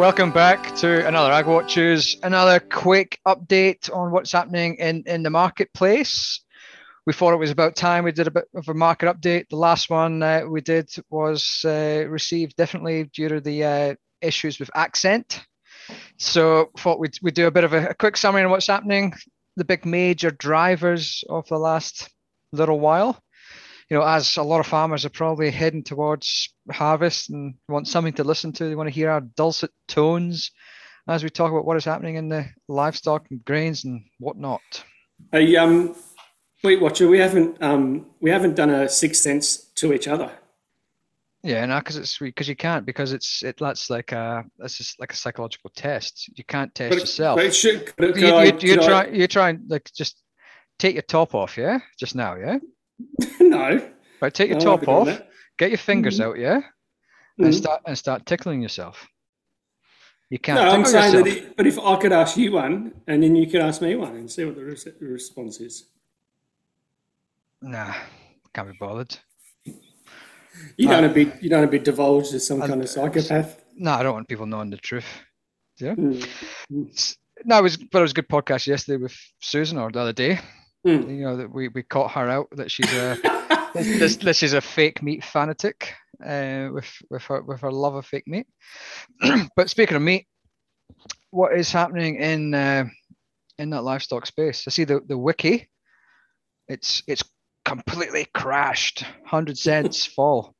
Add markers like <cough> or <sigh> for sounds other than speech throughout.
welcome back to another Ag Watchers. Another quick update on what's happening in, in the marketplace. We thought it was about time we did a bit of a market update. The last one uh, we did was uh, received differently due to the uh, issues with accent. So thought we'd, we'd do a bit of a, a quick summary on what's happening, the big major drivers of the last little while you know, as a lot of farmers are probably heading towards harvest and want something to listen to, they want to hear our dulcet tones as we talk about what is happening in the livestock and grains and whatnot. Hey, um, Wheat Watcher, we haven't um, we haven't done a sixth sense to each other. Yeah, no, because it's because you can't because it's it that's like a it's just like a psychological test. You can't test But- yourself. but it should- could you, I- you, you I- try you try and like just take your top off, yeah, just now, yeah. <laughs> no. Right, take your No, top off, get your fingers Mhm. out, yeah, and Mhm. start and start tickling yourself. You can't. No, I'm tickle saying that. yourself. It, but if I could ask you one, and then you could ask me one, and see what the res- response is. Nah, can't be bothered. You don't want to be you don't be divulged as some I'm- kind of psychopath. No, I don't want people knowing the truth. Mm. No, it was but it was a good podcast yesterday with Susan or the other day. Mm. You know that we, we caught her out that she's a <laughs> this, this she's a fake meat fanatic uh, with with her with her love of fake meat. <clears throat> but speaking of meat, what is happening in uh, in that livestock space? I see the the wiki. It's it's completely crashed. Hundred cents <laughs> fall.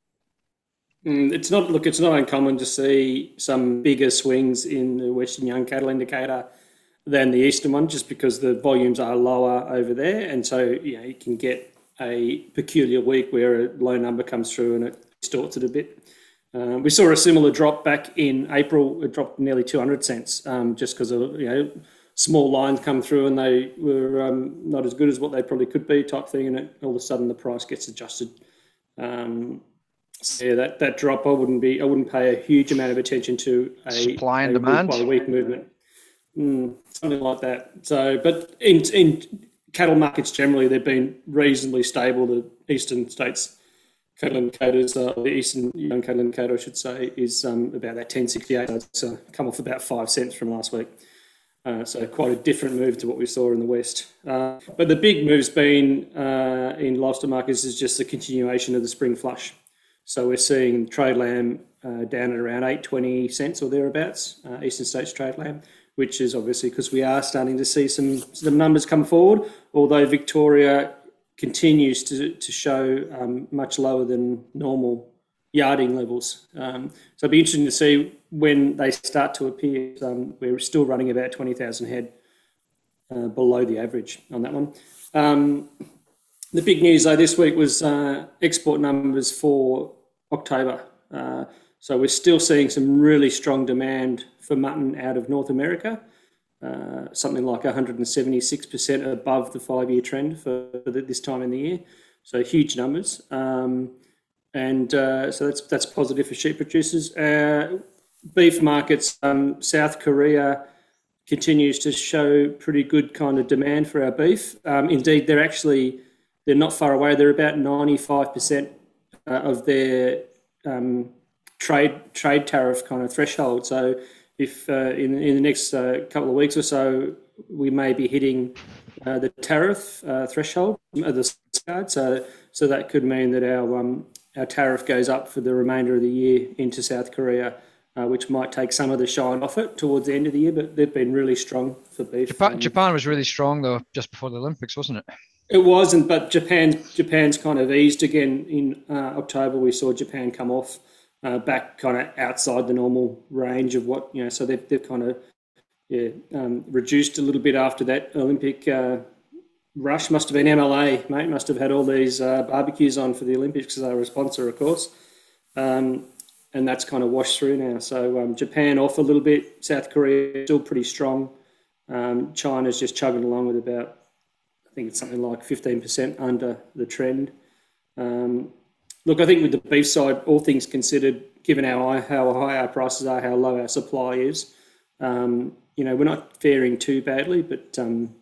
Mm, It's not look. It's not uncommon to see some bigger swings in the Western Young Cattle Indicator than the Eastern one, just because the volumes are lower over there, and so you know you can get a peculiar week where a low number comes through and it distorts it a bit. Uh, we saw a similar drop back in April. It dropped nearly 200 cents um, just because of you know small lines come through and they were um, not as good as what they probably could be type thing, and it, all of a sudden the price gets adjusted. Um, so yeah, that, that drop I wouldn't be I wouldn't pay a huge amount of attention to a Supply and a demand. week by week movement, mm, something like that. So, but in in cattle markets generally, they've been reasonably stable. The eastern states cattle indicators, uh, the eastern young cattle indicator, I should say, is um, about that 1068. So it's uh, come off about five cents from last week. Uh, so quite a different move to what we saw in the west. Uh, but the big move's been uh, in livestock markets is just the continuation of the spring flush. So we're seeing trade lamb uh, down at around 820 cents or thereabouts, uh, Eastern States trade lamb, which is obviously because we are starting to see some some numbers come forward. Although Victoria continues to to show um, much lower than normal yarding levels. Um, so it'll be interesting to see when they start to appear. Um, we're still running about 20,000 head uh, below the average on that one. Um, the big news though this week was uh, export numbers for October. Uh, so we're still seeing some really strong demand for mutton out of North America, uh, something like 176% above the five-year trend for, for this time in the year. So huge numbers, um, and uh, so that's that's positive for sheep producers. Uh, beef markets, um, South Korea continues to show pretty good kind of demand for our beef. Um, indeed, they're actually they're not far away. They're about ninety five percent uh, of their um, trade trade tariff kind of threshold. So if uh, in in the next uh, couple of weeks or so we may be hitting uh, the tariff uh, threshold of the card, so so that could mean that our um, our tariff goes up for the remainder of the year into South Korea. Uh, which might take some of the shine off it towards the end of the year, but they've been really strong for beef. Japan, Japan was really strong though, just before the Olympics, wasn't it? it wasn't, but Japan Japan's kind of eased again in uh, October. We saw Japan come off uh, back kind of outside the normal range of what you know. So they've they've kind of yeah um, reduced a little bit after that Olympic uh, rush. Must have been MLA, mate. Must have had all these uh, barbecues on for the Olympics because they were a sponsor, of course. Um, and that's kind of washed through now. So um, Japan off a little bit. South Korea still pretty strong. Um, China's just chugging along with about I think it's something like 15% under the trend. Um, look, I think with the beef side, all things considered, given how high, how high our prices are, how low our supply is, um, you know, we're not faring too badly. But um,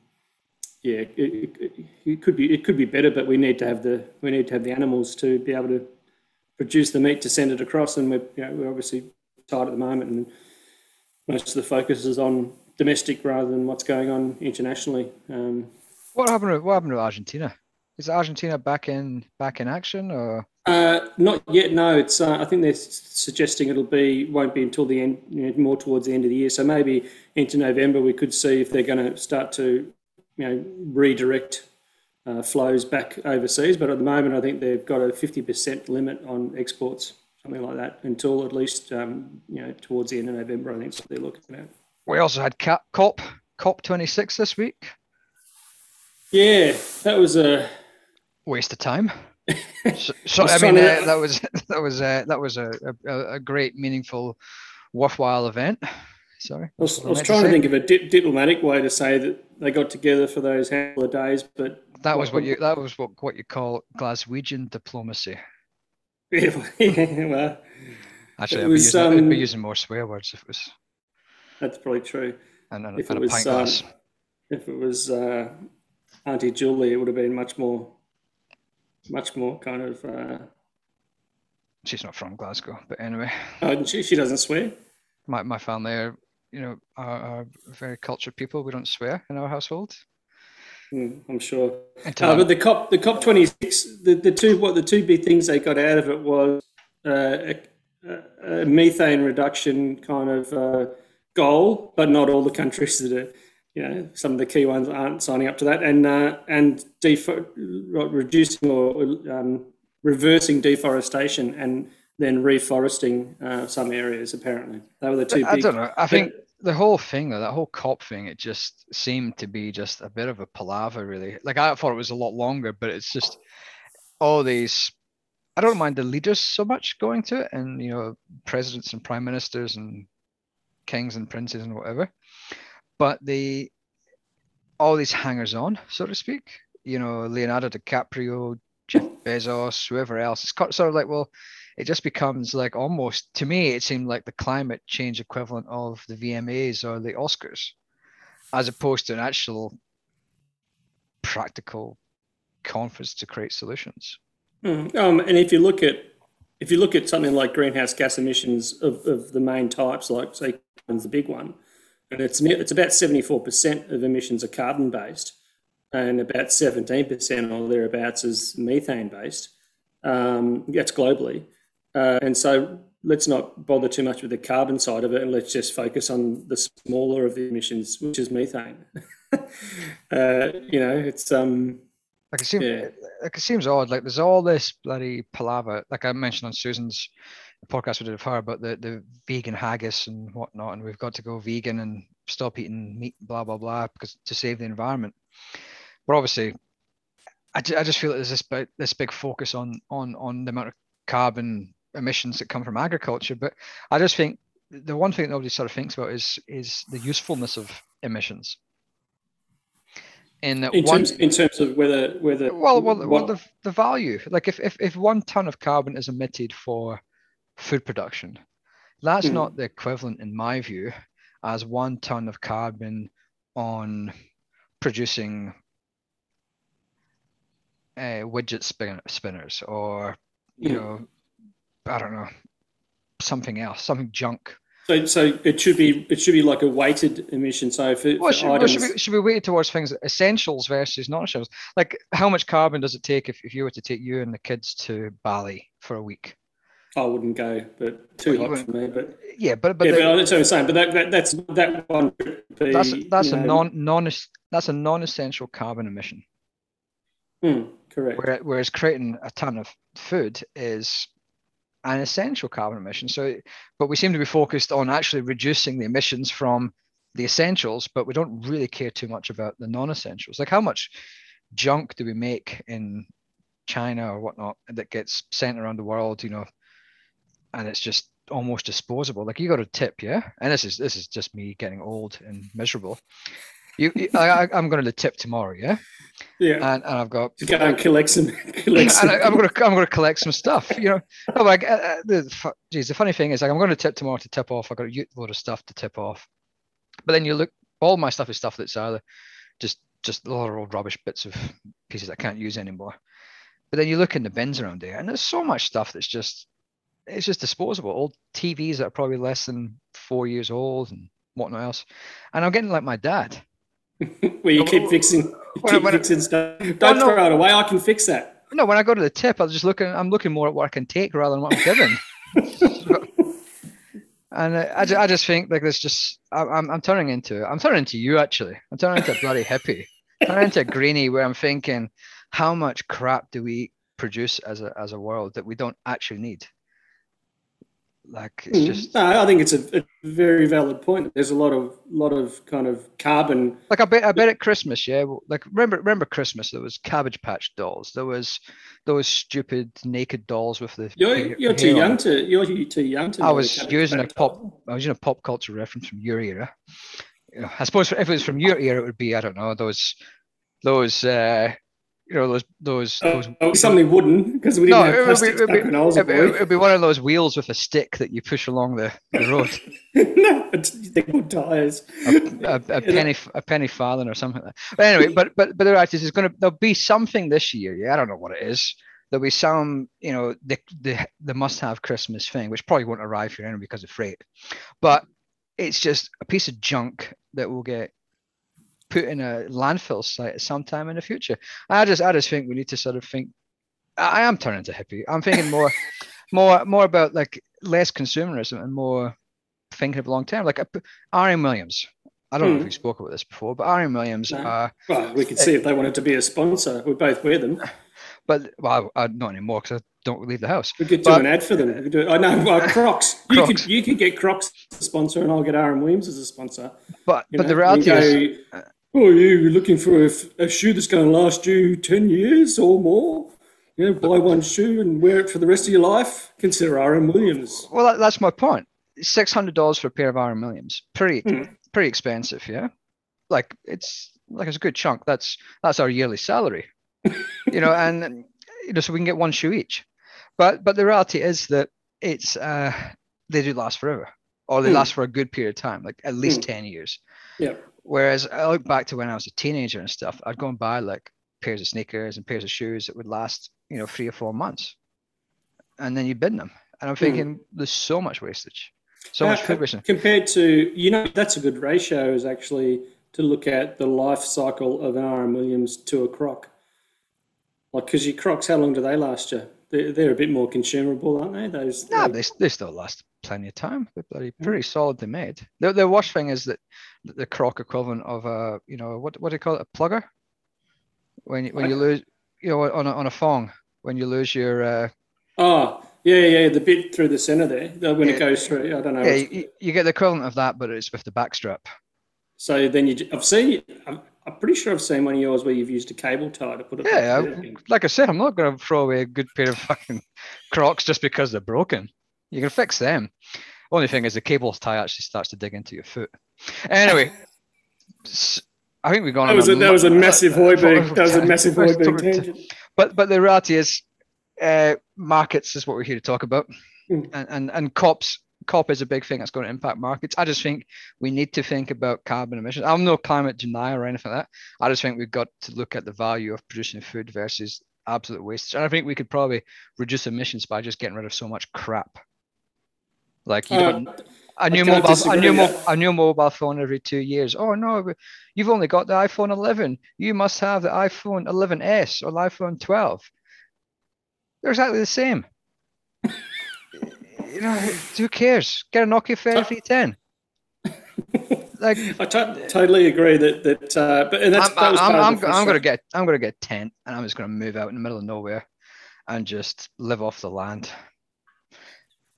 yeah, it, it, it could be it could be better. But we need to have the we need to have the animals to be able to produce the meat to send it across, and we're you know, we're obviously tight at the moment and most of the focus is on domestic rather than what's going on internationally. Um, what happened? To, what happened to Argentina? Is Argentina back in back in action or? Uh, not yet. No, it's. Uh, I think they're suggesting it'll be won't be until the end, you know, more towards the end of the year. So maybe into November we could see if they're going to start to, you know, redirect uh, flows back overseas. But at the moment, I think they've got a fifty percent limit on exports, something like that, until at least um, you know towards the end of November. I think that's what they're looking at. We also had COP COP twenty six this week. Yeah, that was a waste of time so, <laughs> so I mean, uh, that was <laughs> that was uh, that was a, a, a, great, meaningful, worthwhile event. Sorry, I was, I was trying to, to think of a di- diplomatic way to say that they got together for those handful of days, but that was what <laughs> you that was what what you call Glaswegian diplomacy. yeah, well, actually, I'd, was, be using, um, I'd be using more swear words if it was. That's probably true. And, and, if, and it was, um, if it was uh, Auntie Julie, it would have been much more much more kind of. Uh... She's not from Glasgow, but anyway. Oh, she, she doesn't swear. My my family are, you know, are, are very cultured people. We don't swear in our household. Mm, I'm sure. Uh, but the COP, the COP 26, the, the two what the two big things they got out of it was uh, a, a, methane reduction kind of uh, goal, but not all the countries that are you know, some of the key ones aren't signing up to that, and uh, and defo- reducing or um, reversing deforestation and then reforesting uh, some areas. Apparently, they were the two. I big, don't know. I think the whole thing, though, that whole COP thing, it just seemed to be just a bit of a palaver, really. Like I thought it was a lot longer, but it's just all these. I don't mind the leaders so much going to it, and you know, presidents and prime ministers and kings and princes and whatever but the all these hangers on, so to speak, you know, Leonardo DiCaprio, Jeff Bezos, whoever else, it's sort of like, well, it just becomes like almost to me, it seemed like the climate change equivalent of the VMAs or the Oscars, as opposed to an actual practical conference to create solutions. Mm. Um, and if you look at if you look at something like greenhouse gas emissions of, of the main types, like say the big one, and it's it's about seventy four percent of emissions are carbon based, and about seventeen percent or thereabouts is methane based. Um, that's globally, uh, and so let's not bother too much with the carbon side of it, and let's just focus on the smaller of the emissions, which is methane. <laughs> uh, you know, it's um. Like it seems, yeah. like it seems odd. Like there's all this bloody palaver. Like I mentioned on Susan's podcast we did of her about the, the vegan haggis and whatnot, and we've got to go vegan and stop eating meat, blah blah blah, because to save the environment. But obviously, I, I just feel that there's this big, this big focus on on on the amount of carbon emissions that come from agriculture. But I just think the one thing that nobody sort of thinks about is is the usefulness of emissions. In, in one, terms in terms of whether whether well well, well the, the value like if, if if one ton of carbon is emitted for food production. That's mm. not the equivalent, in my view, as one ton of carbon on producing uh, widget spin- spinners or, you mm. know, I don't know, something else, something junk. So, so it should be it should be like a weighted emission. So for, well, should, items... well, should, be, should be weighted towards things essentials versus non-essentials. Like how much carbon does it take if, if you were to take you and the kids to Bali for a week? I wouldn't go, but too well, hot for me. But yeah, but but, yeah, but that's what I'm saying. But that, that that's that one. Be, that's that's a know, non non that's a non-essential carbon emission. Mm, correct. Whereas creating a ton of food is an essential carbon emission. So, but we seem to be focused on actually reducing the emissions from the essentials, but we don't really care too much about the non-essentials. Like how much junk do we make in China or whatnot that gets sent around the world? You know, and it's just almost disposable. Like you got a tip, yeah. And this is this is just me getting old and miserable. You, I, am going to tip tomorrow, yeah. Yeah. And, and I've got to go and collect some. <laughs> Collect some. I, am going to I'm going to collect some stuff. You know, no, like uh, uh, the geez, the funny thing is like I'm going to tip tomorrow to tip off. I got a load of stuff to tip off, but then you look, all my stuff is stuff that's either just just a lot of old rubbish bits of pieces I can't use anymore. But then you look in the bins around there, and there's so much stuff that's just it's just disposable. Old TVs that are probably less than four years old, and whatnot else. And I'm getting like my dad. <laughs> Where you keep fixing, you When- keep when- fixing stuff. Don't Well, no. throw it away. I can fix that. No, when I go to the tip, I'm just looking. I'm looking more at what I can take rather than what I'm given. <laughs> and I, I just think like there's just I- I'm I'm turning into I'm turning into you actually. I'm turning into a bloody hippie. I'm turning into a greenie where I'm thinking, how much crap do we produce as a as a world that we don't actually need? Like it's Mm. just No, I think it's a, a very valid point. There's a lot of lot of kind of carbon. like I bet I bet at Christmas, yeah. Like remember remember Christmas? There was Cabbage Patch dolls. There was those stupid naked dolls with the. You're, hair- you're too young it. to you're too young to. I was using a pop. Doll. I was using a pop culture reference from your era. You know, I suppose if it was from your era, it would be I don't know those, those uh, you know those those Oh, those. oh, something wooden because we didn't it have would be, plastics it would back when I was be, a it would- boy. it would be one of those wheels with a stick that you push along the, the road. <laughs> no, they're good tires. a, a <laughs> penny a penny farthing or something like that. But anyway, but but but the reality is, there's going to there'll be something this year. Yeah, I don't know what it is. There'll be some, you know, the the the must have Christmas thing, which probably won't arrive here anyway because of freight. But it's just a piece of junk that will get put in a landfill site at some time in the future. I just I just think we need to sort of think. I I am turning to hippie. I'm thinking <laughs> more, more, more about like less consumerism and more thinking of long term. Like uh, RM Williams. I don't know if Hmm. we spoke about this before, but RM Williams No. are, Well, we could see if they wanted to be a sponsor. We both wear them. <laughs> but well, uh, not anymore because I don't leave the house. We could do But- an ad for them. We do, I know, well, <laughs> Crocs. You Crocs. could you could get Crocs as a sponsor, and I'll get RM Williams as a sponsor. But You but the reality you is, go, oh, you're looking for a shoe that's going to last you ten years or more. You know, buy one shoe and wear it for the rest of your life. Consider RM Williams. well, that, that's my point. Six hundred dollars for a pair of RM Williams, pretty Hmm. pretty expensive, yeah. Like it's like it's a good chunk. That's that's our yearly salary, <laughs> you know, and you know, so we can get one shoe each. But but the reality is that it's uh they do last forever, or they Hmm. last for a good period of time, like at least Hmm. ten years. Yeah. Whereas I look back to when I was a teenager and stuff, I'd go and buy like pairs of sneakers and pairs of shoes that would last, you know, three or four months, and then you bin them. And I'm Hmm. thinking, there's so much wastage, so much food wastage. compared to you know that's a good ratio is actually to look at the life cycle of an RM Williams to a Croc. Like because your Crocs, how long do they last you? They're, they're a bit more consumable, aren't they? Those like- they, they still last plenty of time. They're bloody pretty solidly made. The, the worst thing is that the- croc equivalent of a, you know, what what do you call it, a plugger? When you, when you lose, you know, on a, on a thong, when you lose your, uh, oh yeah, yeah, the bit through the center there when Yeah. it goes through. I don't know. yeah, you, you get the equivalent of that, but it's with the back strap. So then you, I've seen, I'm, I'm pretty sure I've seen one of yours where you've used a cable tie to put it. Yeah, I- like I said, I'm not going to throw away a good pair of fucking <laughs> Crocs just because they're broken. You can fix them. Only thing is the cable tie actually starts to dig into your foot. Anyway, I think we've gone. That on was a, that was a massive Hoiberg. That was a massive Hoiberg tangent. But but the reality is, uh, markets is what we're here to talk about, Hmm. and, and and cops cop is a big thing that's going to impact markets. I just think we need to think about carbon emissions. I'm no climate denier or anything like that. I just think we've got to look at the value of producing food versus absolute waste. And I think we could probably reduce emissions by just getting rid of so much crap. Like you Uh, don't a new mobile, a new, mo- a new mobile phone every two years. Oh no, you've only got the iPhone 11. You must have the iPhone 11s or the iPhone 12. They're exactly the same. you know, who cares? Get a Nokia 3310. Like <laughs> I totally agree that that. Uh, but and that's I'm, that I'm, I'm, I'm gonna get I'm gonna get a tent and I'm just gonna move out in the middle of nowhere and just live off the land.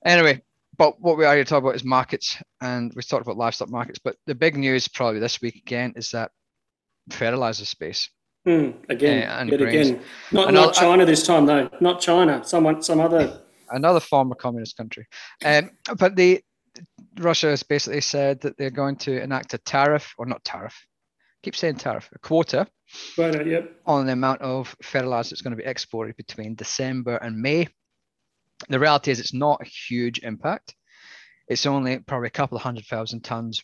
Anyway, but what we are here to talk about is markets, and we talked about livestock markets. But the big news probably this week again is that fertilizer space. Hmm, again, Yeah, and yet grains. again. Not I'll- not China this time though. Not China. Someone, some other. another former communist country. Um, but the Russia has basically said that they're going to enact a tariff, or not tariff, keep saying tariff, a quota Right, uh, yep. on the amount of fertilizer that's going to be exported between December and May. The reality is it's not a huge impact. It's only probably a couple of hundred thousand tons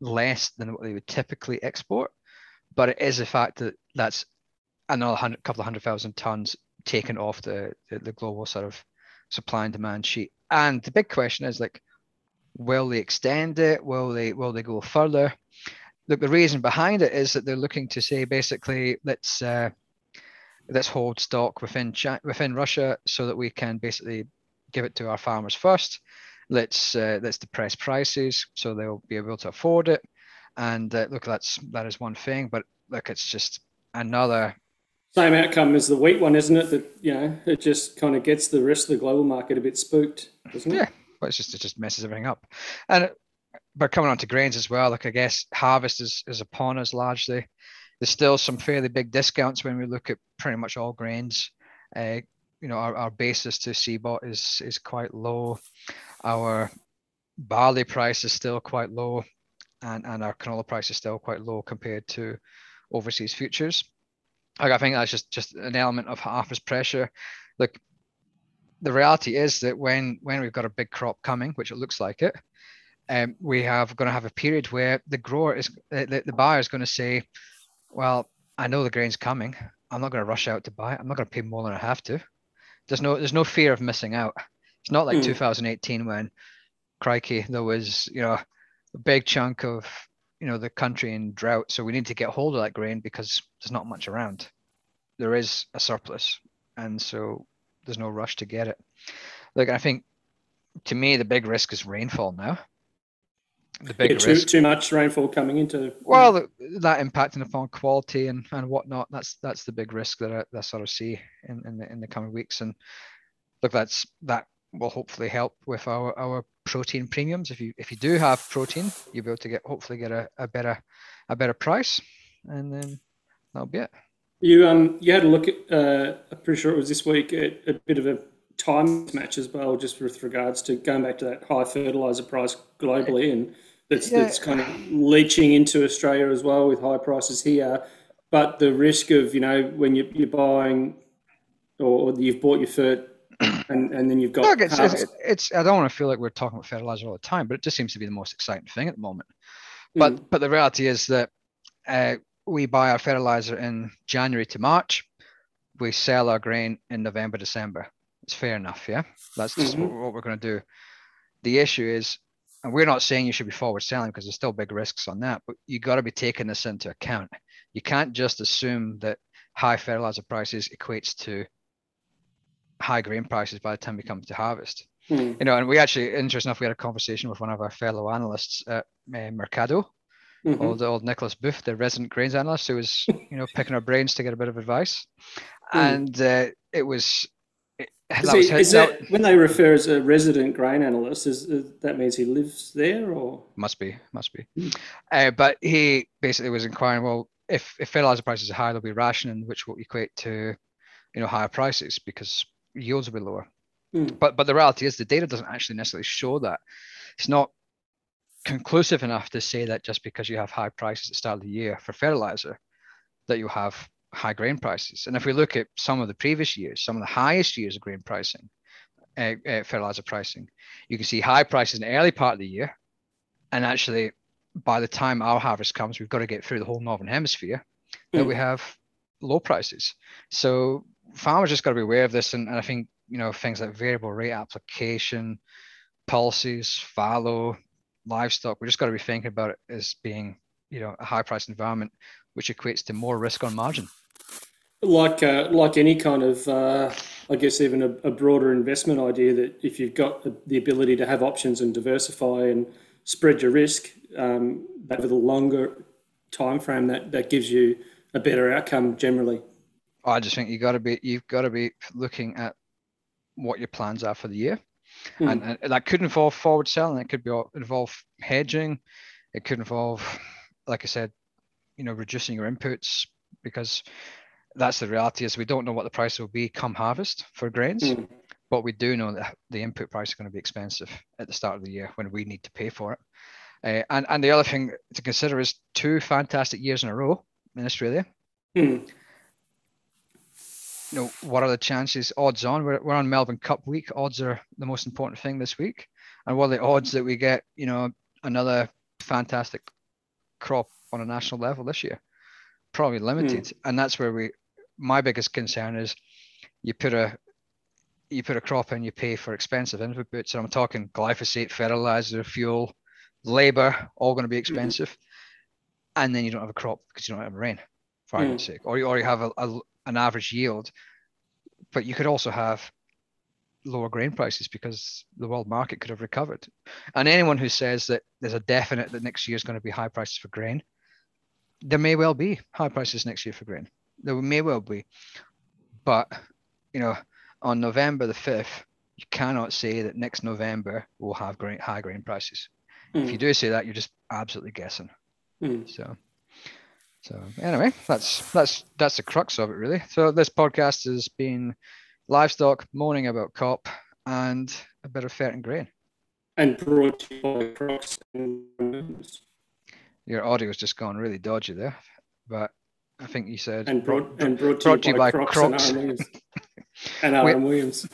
less than what they would typically export, but it is a fact that that's another hundred, couple of hundred thousand tons taken off the, the, the global sort of supply and demand sheet. And the big question is like, Will they extend it? Will they will they go further? Look, the reason behind it is that they're looking to say basically let's uh, let's hold stock within within Russia so that we can basically give it to our farmers first. Let's uh, let's depress prices so they'll be able to afford it. And uh, look, that's that is one thing, but look, it's just another same outcome as the wheat one, isn't it? That you know, it just kind of gets the rest of the global market a bit spooked, doesn't it? Yeah, but it's just it just messes everything up. And but coming on to grains as well, like I guess harvest is is upon us largely. There's still some fairly big discounts when we look at pretty much all grains. Uh, you know, our, our basis to CBOT is is quite low. Our barley price is still quite low, and, and our canola price is still quite low compared to overseas futures. Like I think that's just just an element of harvest pressure. Look, the reality is that when when we've got a big crop coming, which it looks like it, um, we have going to have a period where the grower is the, the buyer is going to say, well, I know the grain's coming. I'm not going to rush out to buy it. I'm not going to pay more than I have to. There's no there's no fear of missing out. It's not like mm. 2018 when, crikey, there was you know a big chunk of you know the country in drought so we need to get hold of that grain because there's not much around there is a surplus and so there's no rush to get it look i think to me the big risk is rainfall now the big yeah, too, risk too much rainfall coming into well that impacting upon quality and and whatnot that's that's the big risk that i, that I sort of see in in the, in the coming weeks and look that's that will hopefully help with our, our protein premiums. If you if you do have protein, you'll be able to get hopefully get a, a better a better price, and then that'll be it. You um you had a look at uh, I'm pretty sure it was this week at a bit of a time match as well, just with regards to going back to that high fertilizer price globally, and that's yeah. that's kind of leaching into Australia as well with high prices here. But the risk of you know when you, you're buying or, or you've bought your fert <clears throat> and, and then you've got. Look, it's, it's, it's, I don't want to feel like we're talking about fertilizer all the time, but it just seems to be the most exciting thing at the moment. But mm. but the reality is that uh, we buy our fertilizer in January to March. We sell our grain in November, December. It's fair enough, yeah. That's just mm-hmm. what, what we're going to do. The issue is, and we're not saying you should be forward selling because there's still big risks on that, but you got to be taking this into account. You can't just assume that high fertilizer prices equates to high grain prices by the time we come to harvest. Hmm. You know, and we actually, interesting enough, we had a conversation with one of our fellow analysts at uh, Mecardo, mm-hmm. old old Nicholas Booth, the resident grains analyst, who was you know picking our brains to get a bit of advice, <laughs> hmm. and uh, it was. It, is, is that, when they refer as a resident grain analyst, is, is, that means he lives there, or must be, must be. Hmm. Uh, but he basically was inquiring, well, if if fertilizer prices are high, there'll be rationing, which will equate to, you know, higher prices because yields will be lower. Mm. But but the reality is the data doesn't actually necessarily show that. It's not conclusive enough to say that just because you have high prices at the start of the year for fertilizer, that you have high grain prices. And if we look at some of the previous years, some of the highest years of grain pricing, uh, uh, fertilizer pricing, you can see high prices in the early part of the year. And actually, by the time our harvest comes, we've got to get through the whole northern hemisphere mm. that we have low prices. So farmers just got to be aware of this, and, and I think you know things like variable rate application, policies, fallow, livestock. We just got to be thinking about it as being you know a high price environment, which equates to more risk on margin. Like uh, like any kind of, uh, I guess even a, a, broader investment idea that if you've got the ability to have options and diversify and spread your risk um, over the longer time frame, that that gives you a better outcome generally. I just think you got to be you've got to be looking at what your plans are for the year, hmm. and, and, that could involve forward selling. It could be involve hedging. It could involve, like I said, you know, reducing your inputs because that's the reality is we don't know what the price will be come harvest for grains, hmm. but we do know that the input price is going to be expensive at the start of the year when we need to pay for it. Uh, and and the other thing to consider is two fantastic years in a row in Australia. Hmm you know, what are the chances? Odds on. We're, we're on Melbourne Cup week. Odds are the most important thing this week. And what are the odds that we get, you know, another fantastic crop on a national level this year? Probably limited. Mm. And that's where we, my biggest concern is you put a, you put a crop in, you pay for expensive inputs. And I'm talking glyphosate, fertilizer, fuel, labor, all going to be expensive. Mm-hmm. And then you don't have a crop because you don't have rain, for argument's mm. sake, or you, or you have a, a, an average yield. But you could also have lower grain prices because the world market could have recovered. And anyone who says that there's a definite that next year is going to be high prices for grain, there may well be high prices next year for grain. There may well be. But, you know, on November the 5th, you cannot say that next November we'll have grain, high grain prices. Mm. If you hmm. do say that, you're just absolutely guessing. Mm. So, so anyway, that's that's that's the crux of it, really. So this podcast has been livestock moaning about COP and a bit of fat and grain. And brought to you by Crocs Your audio has just gone really dodgy there, but I think you said and brought and brought to, brought you, by, by Crocs, Crocs. <laughs> and RM Williams.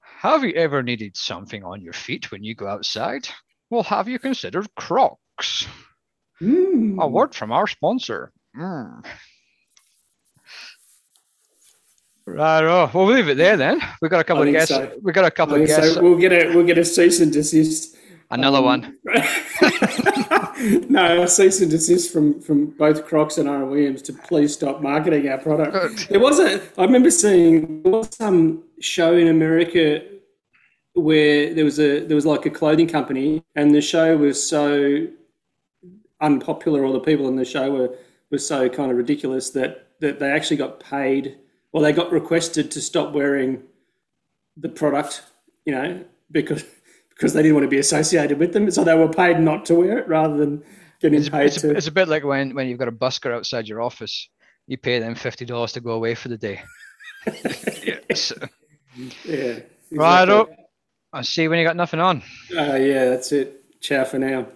Have you ever needed something on your feet when you go outside? Well, have you considered Crocs? Mm. A word from our sponsor. Mm. Right, oh, well, we'll leave it there then. We've got a couple of guests. So. We've got a couple of guests. So. We'll get a we'll get a cease and desist. Another um, one. <laughs> <laughs> <laughs> no, a cease and desist from from both Crocs and RM Williams to please stop marketing our product. Oh, Good. There was a. I remember seeing there was some show in America where there was a there was like a clothing company, and the show was so unpopular, or the people in the show were were so kind of ridiculous that that they actually got paid, or they got requested to stop wearing the product, you know, because because they didn't want to be associated with them, so they were paid not to wear it rather than getting it's, paid it's to. A, it's a bit like when when you've got a busker outside your office, you pay them fifty dollars to go away for the day. <laughs> yeah. So. yeah exactly. Right. I'll see you when you got nothing on. Uh, yeah, that's it. Ciao for now.